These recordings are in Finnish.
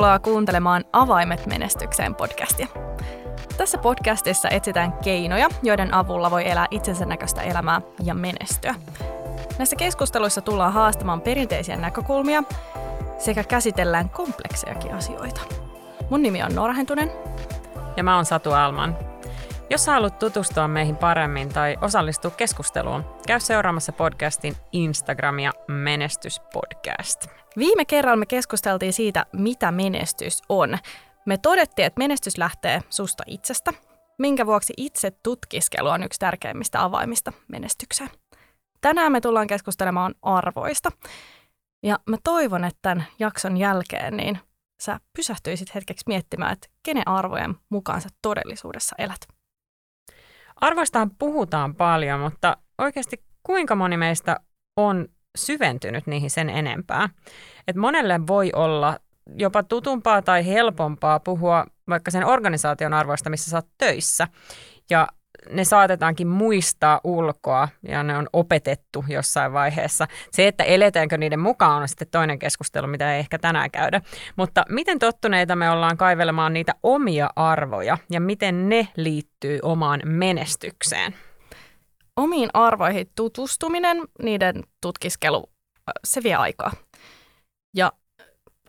Tervetuloa kuuntelemaan Avaimet menestykseen podcastia. Tässä podcastissa etsitään keinoja, joiden avulla voi elää itsensä näköistä elämää ja menestyä. Näissä keskusteluissa tullaan haastamaan perinteisiä näkökulmia sekä käsitellään kompleksejakin asioita. Mun nimi on Noora Hentunen. Ja mä oon Satu Alman. Jos haluat tutustua meihin paremmin tai osallistua keskusteluun, käy seuraamassa podcastin Instagramia Menestyspodcast. Viime kerralla me keskusteltiin siitä, mitä menestys on. Me todettiin, että menestys lähtee susta itsestä, minkä vuoksi itse tutkiskelu on yksi tärkeimmistä avaimista menestykseen. Tänään me tullaan keskustelemaan arvoista. Ja mä toivon, että tämän jakson jälkeen niin sä pysähtyisit hetkeksi miettimään, että kenen arvojen mukaan sä todellisuudessa elät. Arvoistaan puhutaan paljon, mutta oikeasti kuinka moni meistä on syventynyt niihin sen enempää? Et monelle voi olla jopa tutumpaa tai helpompaa puhua vaikka sen organisaation arvoista, missä sä oot töissä. Ja ne saatetaankin muistaa ulkoa ja ne on opetettu jossain vaiheessa. Se, että eletäänkö niiden mukaan on sitten toinen keskustelu, mitä ei ehkä tänään käydä. Mutta miten tottuneita me ollaan kaivelemaan niitä omia arvoja ja miten ne liittyy omaan menestykseen? Omiin arvoihin tutustuminen, niiden tutkiskelu, se vie aikaa. Ja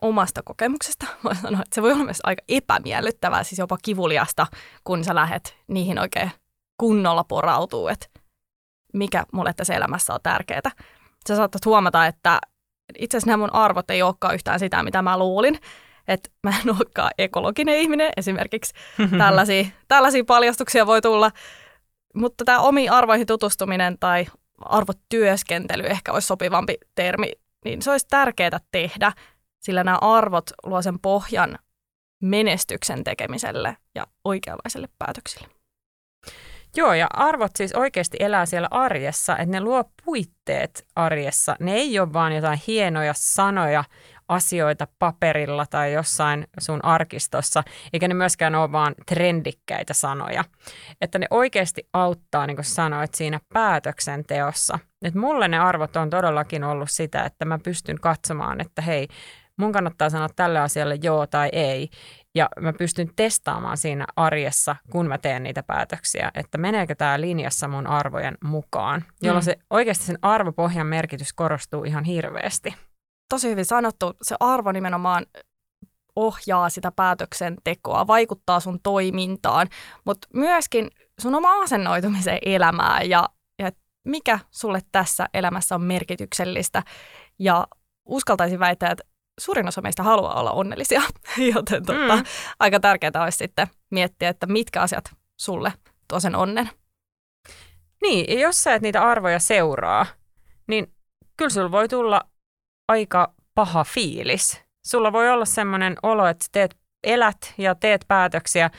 omasta kokemuksesta voin sanoa, että se voi olla myös aika epämiellyttävää, siis jopa kivuliasta, kun sä lähet niihin oikein kunnolla porautuu, että mikä mulle tässä elämässä on tärkeää. Sä saatat huomata, että itse asiassa nämä mun arvot ei olekaan yhtään sitä, mitä mä luulin. Että mä en olekaan ekologinen ihminen, esimerkiksi tällaisia, tällaisia paljastuksia voi tulla. Mutta tämä omiin arvoihin tutustuminen tai arvotyöskentely ehkä olisi sopivampi termi, niin se olisi tärkeää tehdä, sillä nämä arvot luo sen pohjan menestyksen tekemiselle ja oikeanlaiselle päätöksille. Joo, ja arvot siis oikeasti elää siellä arjessa, että ne luo puitteet arjessa. Ne ei ole vaan jotain hienoja sanoja, asioita paperilla tai jossain sun arkistossa, eikä ne myöskään ole vaan trendikkäitä sanoja. Että ne oikeasti auttaa, niin kuin sanoit, siinä päätöksenteossa. Et mulle ne arvot on todellakin ollut sitä, että mä pystyn katsomaan, että hei, mun kannattaa sanoa tälle asialle joo tai ei. Ja mä pystyn testaamaan siinä arjessa, kun mä teen niitä päätöksiä, että meneekö tämä linjassa mun arvojen mukaan, jolloin mm. se oikeasti sen arvopohjan merkitys korostuu ihan hirveästi. Tosi hyvin sanottu. Se arvo nimenomaan ohjaa sitä päätöksentekoa, vaikuttaa sun toimintaan, mutta myöskin sun oma asennoitumiseen elämään ja, ja mikä sulle tässä elämässä on merkityksellistä. Ja uskaltaisin väittää, että suurin osa meistä haluaa olla onnellisia, joten tota, mm. aika tärkeää olisi sitten miettiä, että mitkä asiat sulle tuo sen onnen. Niin, ja jos sä et niitä arvoja seuraa, niin kyllä sulla voi tulla aika paha fiilis. Sulla voi olla semmoinen olo, että teet, elät ja teet päätöksiä,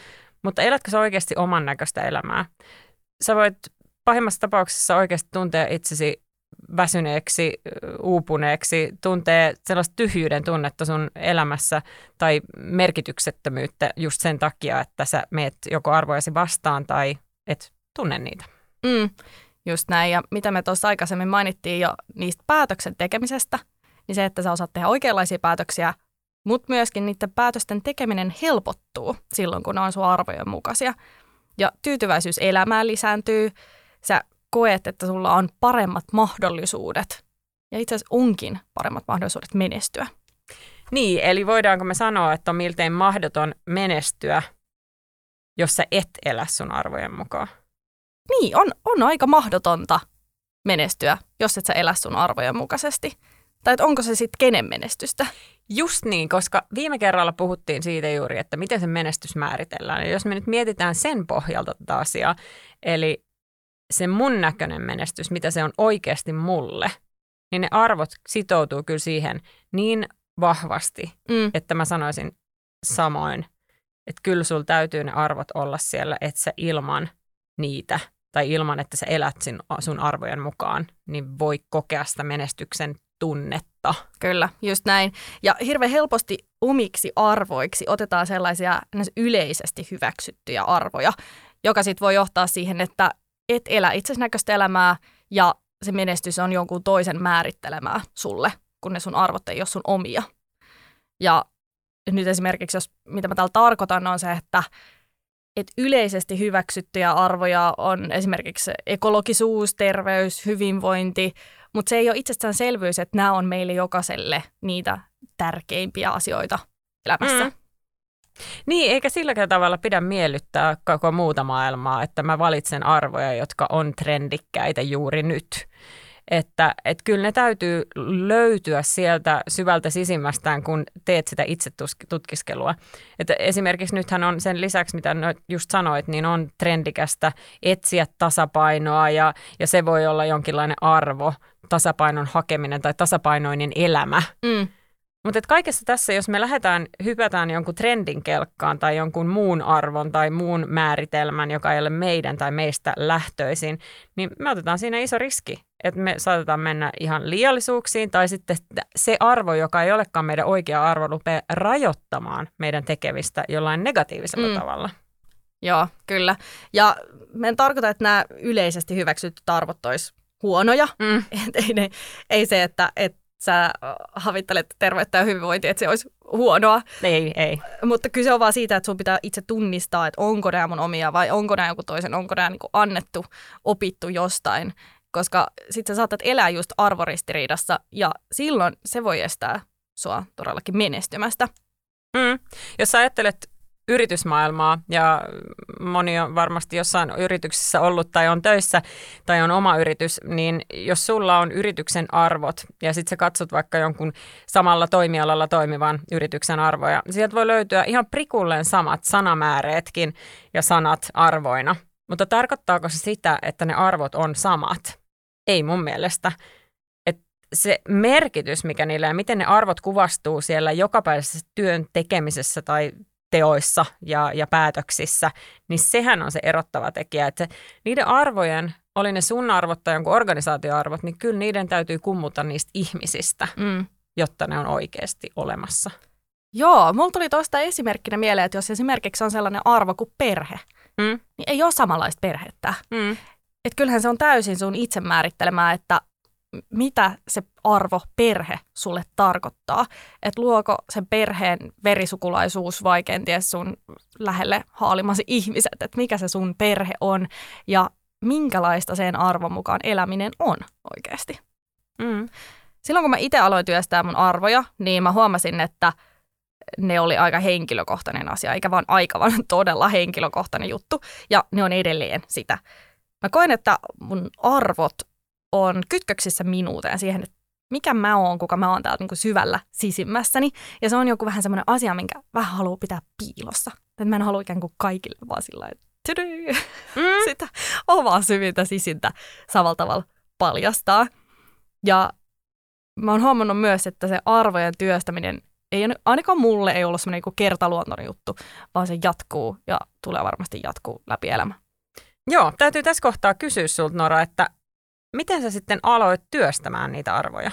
mutta elätkö sä oikeasti oman näköistä elämää? Sä voit pahimmassa tapauksessa oikeasti tuntea itsesi väsyneeksi, uupuneeksi, tuntee sellaista tyhjyyden tunnetta sun elämässä tai merkityksettömyyttä just sen takia, että sä meet joko arvojasi vastaan tai et tunne niitä. Mm, just näin. Ja mitä me tuossa aikaisemmin mainittiin jo niistä päätöksen tekemisestä, niin se, että sä osaat tehdä oikeanlaisia päätöksiä, mutta myöskin niiden päätösten tekeminen helpottuu silloin, kun ne on sun arvojen mukaisia. Ja tyytyväisyys elämään lisääntyy, sä koet, että sulla on paremmat mahdollisuudet, ja itse asiassa onkin paremmat mahdollisuudet menestyä. Niin, eli voidaanko me sanoa, että on miltei mahdoton menestyä, jos sä et elä sun arvojen mukaan? Niin, on, on aika mahdotonta menestyä, jos et sä elä sun arvojen mukaisesti. Tai että onko se sitten kenen menestystä? Just niin, koska viime kerralla puhuttiin siitä juuri, että miten se menestys määritellään. Ja jos me nyt mietitään sen pohjalta tätä asiaa, eli se mun näköinen menestys, mitä se on oikeasti mulle, niin ne arvot sitoutuu kyllä siihen niin vahvasti, mm. että mä sanoisin samoin, että kyllä sulla täytyy ne arvot olla siellä, että sä ilman niitä tai ilman, että sä elät sun arvojen mukaan, niin voi kokea sitä menestyksen tunnetta. Kyllä, just näin. Ja hirveän helposti omiksi arvoiksi otetaan sellaisia yleisesti hyväksyttyjä arvoja, joka sitten voi johtaa siihen, että et elä näköistä elämää ja se menestys on jonkun toisen määrittelemää sulle, kun ne sun arvot ei ole sun omia. Ja nyt esimerkiksi, jos, mitä mä täällä tarkoitan, on se, että et yleisesti hyväksyttyjä arvoja on esimerkiksi ekologisuus, terveys, hyvinvointi, mutta se ei ole itsestäänselvyys, että nämä on meille jokaiselle niitä tärkeimpiä asioita elämässä. Mm. Niin, eikä silläkään tavalla pidä miellyttää koko muuta maailmaa, että mä valitsen arvoja, jotka on trendikkäitä juuri nyt. Että et kyllä ne täytyy löytyä sieltä syvältä sisimmästään, kun teet sitä itse tutkiskelua. Että esimerkiksi nythän on sen lisäksi, mitä just sanoit, niin on trendikästä etsiä tasapainoa ja, ja se voi olla jonkinlainen arvo, tasapainon hakeminen tai tasapainoinen elämä. Mm. Mutta kaikessa tässä, jos me lähdetään, hypätään jonkun trendin kelkkaan tai jonkun muun arvon tai muun määritelmän, joka ei ole meidän tai meistä lähtöisin, niin me otetaan siinä iso riski, että me saatetaan mennä ihan liiallisuuksiin tai sitten se arvo, joka ei olekaan meidän oikea arvo, rupeaa rajoittamaan meidän tekemistä jollain negatiivisella mm. tavalla. Joo, kyllä. Ja me en tarkoita, että nämä yleisesti hyväksytyt arvot olisi huonoja. Mm. Et ei, ne, ei se, että et sä havittelet terveyttä ja hyvinvointia, että se olisi huonoa. Ei, ei. Mutta kyse on vaan siitä, että sun pitää itse tunnistaa, että onko nämä mun omia vai onko nämä joku toisen, onko nämä niin annettu, opittu jostain. Koska sitten sä saatat elää just arvoristiriidassa ja silloin se voi estää sua todellakin menestymästä. Mm. Jos sä ajattelet yritysmaailmaa ja moni on varmasti jossain yrityksessä ollut tai on töissä tai on oma yritys, niin jos sulla on yrityksen arvot ja sitten sä katsot vaikka jonkun samalla toimialalla toimivan yrityksen arvoja, sieltä voi löytyä ihan prikulleen samat sanamääreetkin ja sanat arvoina. Mutta tarkoittaako se sitä, että ne arvot on samat? Ei mun mielestä se merkitys, mikä niillä ja miten ne arvot kuvastuu siellä jokapäiväisessä työn tekemisessä tai teoissa ja, ja päätöksissä, niin sehän on se erottava tekijä, että niiden arvojen, oli ne sun arvot tai jonkun organisaatioarvot, niin kyllä niiden täytyy kummuta niistä ihmisistä, mm. jotta ne on oikeasti olemassa. Joo, mulla tuli tuosta esimerkkinä mieleen, että jos esimerkiksi on sellainen arvo kuin perhe, mm. niin ei ole samanlaista perhettä. Mm. Että kyllähän se on täysin sun itse määrittelemää, että mitä se arvo perhe sulle tarkoittaa. Että luoko sen perheen verisukulaisuus vai kenties sun lähelle haalimasi ihmiset, että mikä se sun perhe on ja minkälaista sen arvon mukaan eläminen on oikeasti. Mm. Silloin kun mä itse aloin työstää mun arvoja, niin mä huomasin, että ne oli aika henkilökohtainen asia, eikä vaan aika, vaan todella henkilökohtainen juttu. Ja ne on edelleen sitä. Mä koen, että mun arvot on kytköksissä minuuteen siihen, että mikä mä oon, kuka mä oon täältä niin syvällä sisimmässäni. Ja se on joku vähän semmoinen asia, minkä vähän haluaa pitää piilossa. Että mä en halua ikään kuin kaikille vaan sillä mm. sitä omaa syvintä sisintä samalla tavalla paljastaa. Ja mä oon huomannut myös, että se arvojen työstäminen ei ainakaan mulle ei ollut semmoinen niin kertaluontoinen juttu, vaan se jatkuu ja tulee varmasti jatkuu läpi elämä. Joo, täytyy tässä kohtaa kysyä sulta Nora, että miten sä sitten aloit työstämään niitä arvoja?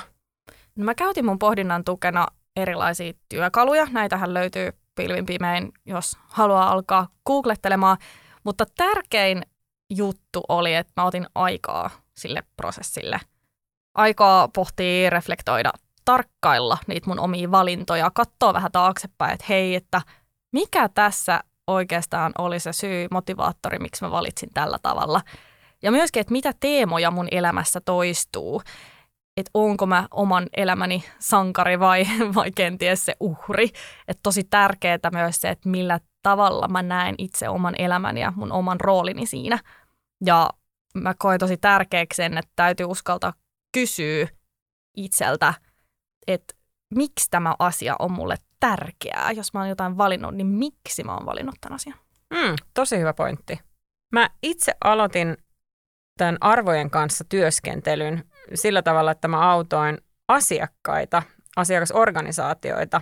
No mä käytin mun pohdinnan tukena erilaisia työkaluja. Näitähän löytyy pilvin pimein, jos haluaa alkaa googlettelemaan. Mutta tärkein juttu oli, että mä otin aikaa sille prosessille. Aikaa pohtia, reflektoida, tarkkailla niitä mun omia valintoja, katsoa vähän taaksepäin, että hei, että mikä tässä oikeastaan oli se syy, motivaattori, miksi mä valitsin tällä tavalla – ja myöskin, että mitä teemoja mun elämässä toistuu. Että onko mä oman elämäni sankari vai, vai kenties se uhri. Että tosi tärkeää myös se, että millä tavalla mä näen itse oman elämäni ja mun oman roolini siinä. Ja mä koen tosi tärkeäksi sen, että täytyy uskaltaa kysyä itseltä, että miksi tämä asia on mulle tärkeää. Jos mä oon jotain valinnut, niin miksi mä oon valinnut tämän asian? Mm, tosi hyvä pointti. Mä itse aloitin tämän arvojen kanssa työskentelyn sillä tavalla, että mä autoin asiakkaita, asiakasorganisaatioita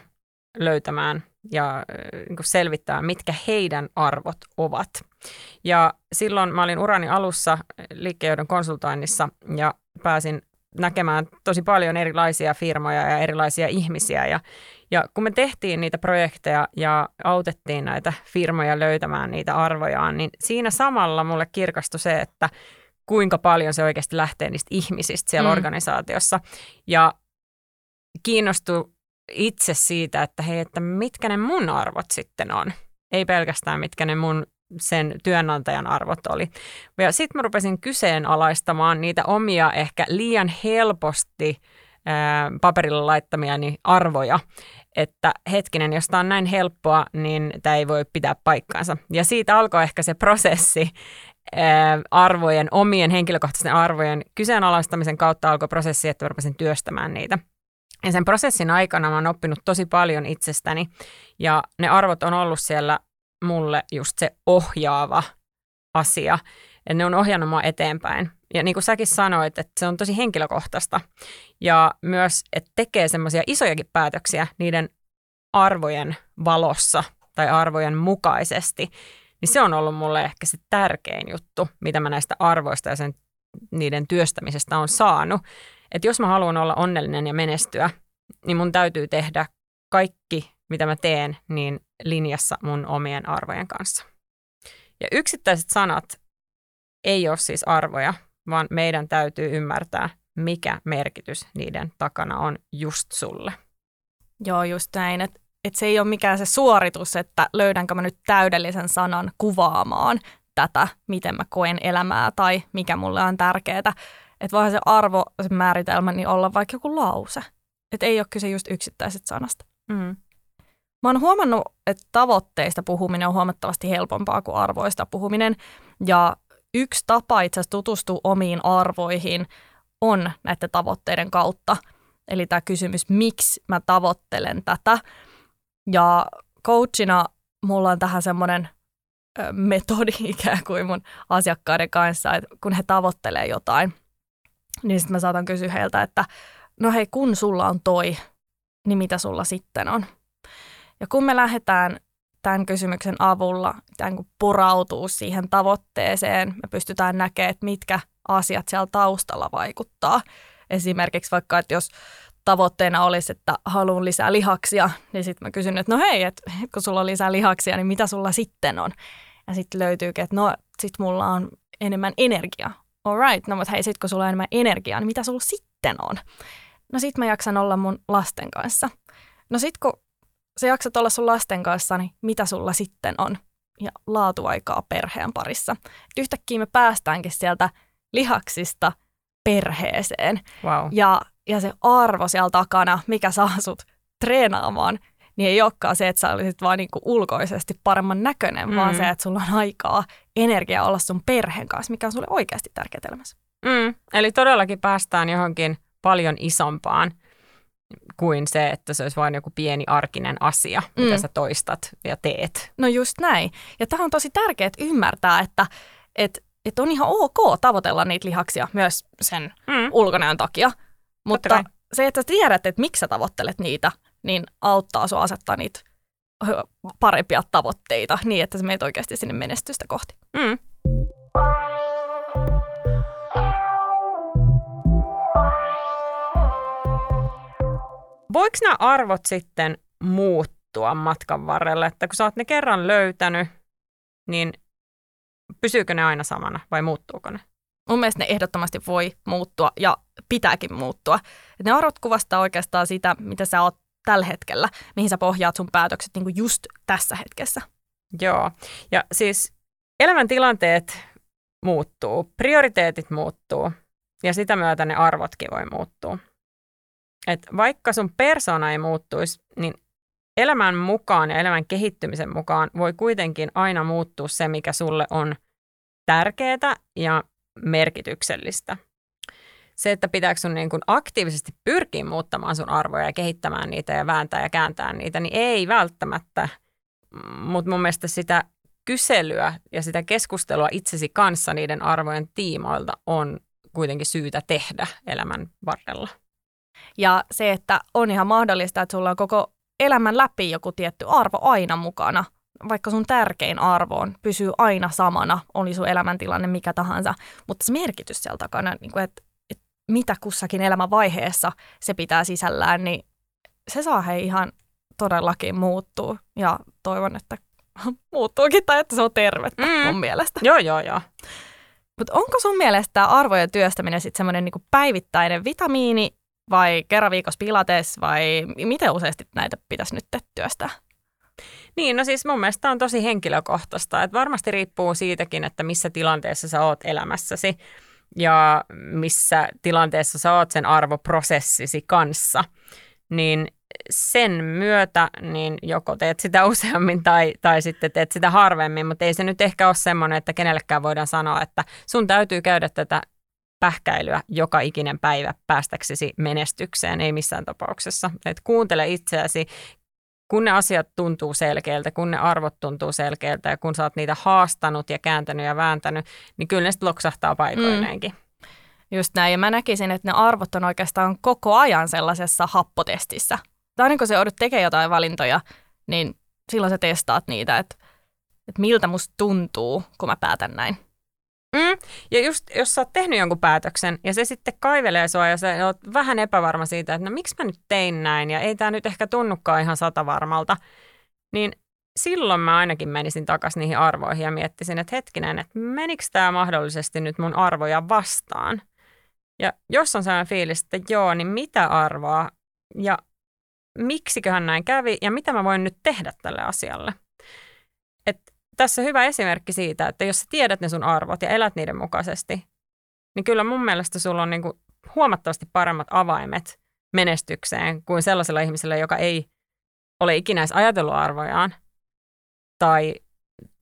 löytämään ja niin selvittämään, mitkä heidän arvot ovat. Ja silloin mä olin urani alussa liikkeenjohdon konsultoinnissa ja pääsin näkemään tosi paljon erilaisia firmoja ja erilaisia ihmisiä. Ja, ja kun me tehtiin niitä projekteja ja autettiin näitä firmoja löytämään niitä arvojaan, niin siinä samalla mulle kirkastui se, että kuinka paljon se oikeasti lähtee niistä ihmisistä siellä mm. organisaatiossa. Ja kiinnostui itse siitä, että hei, että mitkä ne mun arvot sitten on. Ei pelkästään mitkä ne mun sen työnantajan arvot oli. Ja sitten mä rupesin kyseenalaistamaan niitä omia ehkä liian helposti ää, paperilla laittamiani arvoja, että hetkinen, jos tämä on näin helppoa, niin tämä ei voi pitää paikkaansa. Ja siitä alkoi ehkä se prosessi, arvojen, omien henkilökohtaisten arvojen kyseenalaistamisen kautta alkoi prosessi, että mä rupesin työstämään niitä. Ja sen prosessin aikana mä oon oppinut tosi paljon itsestäni ja ne arvot on ollut siellä mulle just se ohjaava asia. Ja ne on ohjannut mua eteenpäin. Ja niin kuin säkin sanoit, että se on tosi henkilökohtaista. Ja myös, että tekee semmoisia isojakin päätöksiä niiden arvojen valossa tai arvojen mukaisesti, niin se on ollut mulle ehkä se tärkein juttu, mitä mä näistä arvoista ja sen, niiden työstämisestä on saanut. Että jos mä haluan olla onnellinen ja menestyä, niin mun täytyy tehdä kaikki, mitä mä teen, niin linjassa mun omien arvojen kanssa. Ja yksittäiset sanat ei ole siis arvoja, vaan meidän täytyy ymmärtää, mikä merkitys niiden takana on just sulle. Joo, just näin. Että et se ei ole mikään se suoritus, että löydänkö mä nyt täydellisen sanan kuvaamaan tätä, miten mä koen elämää tai mikä mulle on tärkeää. Että vaan se arvo, se määritelmä, niin olla vaikka joku lause. Että ei ole kyse just yksittäiset sanasta. Mm. Mä oon huomannut, että tavoitteista puhuminen on huomattavasti helpompaa kuin arvoista puhuminen. Ja yksi tapa itse asiassa tutustua omiin arvoihin on näiden tavoitteiden kautta. Eli tämä kysymys, miksi mä tavoittelen tätä. Ja coachina mulla on tähän semmoinen metodi ikään kuin mun asiakkaiden kanssa, että kun he tavoittelee jotain, niin sitten mä saatan kysyä heiltä, että no hei, kun sulla on toi, niin mitä sulla sitten on? Ja kun me lähdetään tämän kysymyksen avulla tämän kuin purautuu siihen tavoitteeseen, me pystytään näkemään, että mitkä asiat siellä taustalla vaikuttaa. Esimerkiksi vaikka, että jos tavoitteena olisi, että haluan lisää lihaksia, niin sitten mä kysyn, että no hei, että kun sulla on lisää lihaksia, niin mitä sulla sitten on? Ja sitten löytyykin, että no sit mulla on enemmän energiaa. Alright, no mutta hei, sit kun sulla on enemmän energiaa, niin mitä sulla sitten on? No sit mä jaksan olla mun lasten kanssa. No sit kun sä jaksat olla sun lasten kanssa, niin mitä sulla sitten on? Ja laatuaikaa perheen parissa. Et yhtäkkiä me päästäänkin sieltä lihaksista perheeseen. Wow. Ja, ja se arvo siellä takana, mikä saa sut treenaamaan, niin ei olekaan se, että sä olisit vaan niinku ulkoisesti paremman näköinen, mm. vaan se, että sulla on aikaa, energiaa olla sun perheen kanssa, mikä on sulle oikeasti tärkeää elämässä. Mm. Eli todellakin päästään johonkin paljon isompaan kuin se, että se olisi vain joku pieni arkinen asia, mm. mitä sä toistat ja teet. No just näin. Ja tämä on tosi tärkeää ymmärtää, että et, et on ihan ok tavoitella niitä lihaksia myös sen mm. ulkonäön takia. Mutta se, että sä tiedät, että miksi sä tavoittelet niitä, niin auttaa sua asettaa niitä parempia tavoitteita niin, että sä meet oikeasti sinne menestystä kohti. Mm. voiko nämä arvot sitten muuttua matkan varrella? Että kun sä oot ne kerran löytänyt, niin pysyykö ne aina samana vai muuttuuko ne? Mun mielestä ne ehdottomasti voi muuttua ja pitääkin muuttua. Et ne arvot kuvastaa oikeastaan sitä, mitä sä oot tällä hetkellä, mihin sä pohjaat sun päätökset niin kuin just tässä hetkessä. Joo, ja siis elämäntilanteet muuttuu, prioriteetit muuttuu ja sitä myötä ne arvotkin voi muuttua että vaikka sun persona ei muuttuisi, niin elämän mukaan ja elämän kehittymisen mukaan voi kuitenkin aina muuttua se, mikä sulle on tärkeää ja merkityksellistä. Se, että pitääkö sun niin kuin aktiivisesti pyrkiä muuttamaan sun arvoja ja kehittämään niitä ja vääntää ja kääntää niitä, niin ei välttämättä. Mutta mun mielestä sitä kyselyä ja sitä keskustelua itsesi kanssa niiden arvojen tiimoilta on kuitenkin syytä tehdä elämän varrella. Ja se, että on ihan mahdollista, että sulla on koko elämän läpi joku tietty arvo aina mukana, vaikka sun tärkein arvo on, pysyy aina samana, oli sun elämäntilanne mikä tahansa, mutta se merkitys siellä takana, niin kuin, että, että mitä kussakin elämän vaiheessa se pitää sisällään, niin se saa hei ihan todellakin muuttuu ja toivon, että muuttuukin tai että se on tervettä mm. mun mielestä. Joo, joo, joo. Mutta onko sun mielestä tämä arvojen työstäminen sitten semmoinen niinku päivittäinen vitamiini vai kerran viikossa pilates vai miten useasti näitä pitäisi nyt työstää? Niin, no siis mun mielestä on tosi henkilökohtaista. Että varmasti riippuu siitäkin, että missä tilanteessa sä oot elämässäsi ja missä tilanteessa sä oot sen arvoprosessisi kanssa. Niin sen myötä niin joko teet sitä useammin tai, tai sitten teet sitä harvemmin, mutta ei se nyt ehkä ole semmoinen, että kenellekään voidaan sanoa, että sun täytyy käydä tätä pähkäilyä joka ikinen päivä päästäksesi menestykseen, ei missään tapauksessa. Et kuuntele itseäsi, kun ne asiat tuntuu selkeältä, kun ne arvot tuntuu selkeältä ja kun sä oot niitä haastanut ja kääntänyt ja vääntänyt, niin kyllä ne sitten loksahtaa paikoineenkin. Mm. Just näin, ja mä näkisin, että ne arvot on oikeastaan koko ajan sellaisessa happotestissä. Tai aina kun sä joudut tekemään jotain valintoja, niin silloin sä testaat niitä, että, että miltä musta tuntuu, kun mä päätän näin. Mm. Ja just jos sä oot tehnyt jonkun päätöksen ja se sitten kaivelee sua ja sä oot vähän epävarma siitä, että no miksi mä nyt tein näin ja ei tämä nyt ehkä tunnukaan ihan satavarmalta, niin silloin mä ainakin menisin takaisin niihin arvoihin ja miettisin, että hetkinen, että menikö tämä mahdollisesti nyt mun arvoja vastaan? Ja jos on sellainen fiilis, että joo, niin mitä arvoa ja miksiköhän näin kävi ja mitä mä voin nyt tehdä tälle asialle? Tässä hyvä esimerkki siitä, että jos sä tiedät ne sun arvot ja elät niiden mukaisesti, niin kyllä mun mielestä sulla on niin kuin huomattavasti paremmat avaimet menestykseen kuin sellaisella ihmisellä, joka ei ole ikinä edes ajatellut arvojaan tai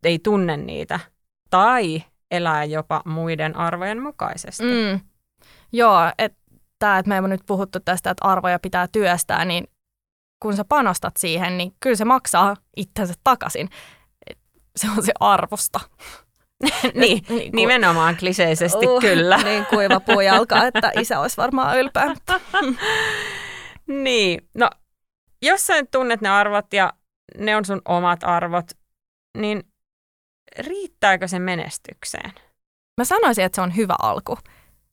ei tunne niitä tai elää jopa muiden arvojen mukaisesti. Mm. Joo, että tämä, että me emme nyt puhuttu tästä, että arvoja pitää työstää, niin kun sä panostat siihen, niin kyllä se maksaa itsensä takaisin se on se arvosta. niin, niin nimenomaan kliseisesti uh, kyllä. niin kuiva puujalka, että isä olisi varmaan ylpeä. niin, no jos sä nyt tunnet ne arvot ja ne on sun omat arvot, niin riittääkö se menestykseen? Mä sanoisin, että se on hyvä alku.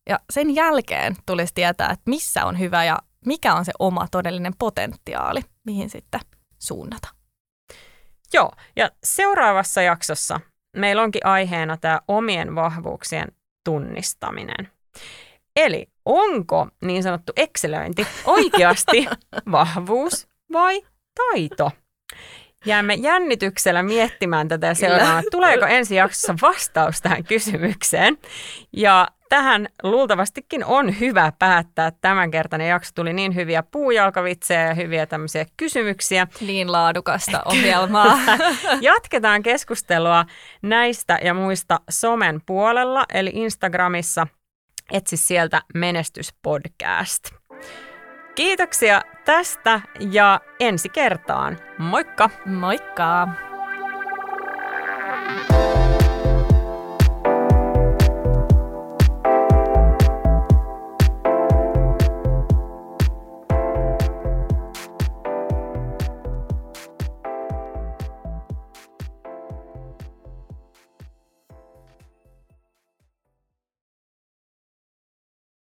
Ja sen jälkeen tulisi tietää, että missä on hyvä ja mikä on se oma todellinen potentiaali, mihin sitten suunnata. Joo, ja seuraavassa jaksossa meillä onkin aiheena tämä omien vahvuuksien tunnistaminen. Eli onko niin sanottu ekselöinti oikeasti vahvuus vai taito? Jäämme jännityksellä miettimään tätä ja seuraamaan, tuleeko ensi jaksossa vastaus tähän kysymykseen. Ja tähän luultavastikin on hyvä päättää. Tämänkertainen jakso tuli niin hyviä puujalkavitsejä ja hyviä tämmöisiä kysymyksiä. Niin laadukasta ohjelmaa. Jatketaan keskustelua näistä ja muista somen puolella, eli Instagramissa etsi sieltä Menestyspodcast. Kiitoksia tästä ja ensi kertaan. Moikka! Moikka!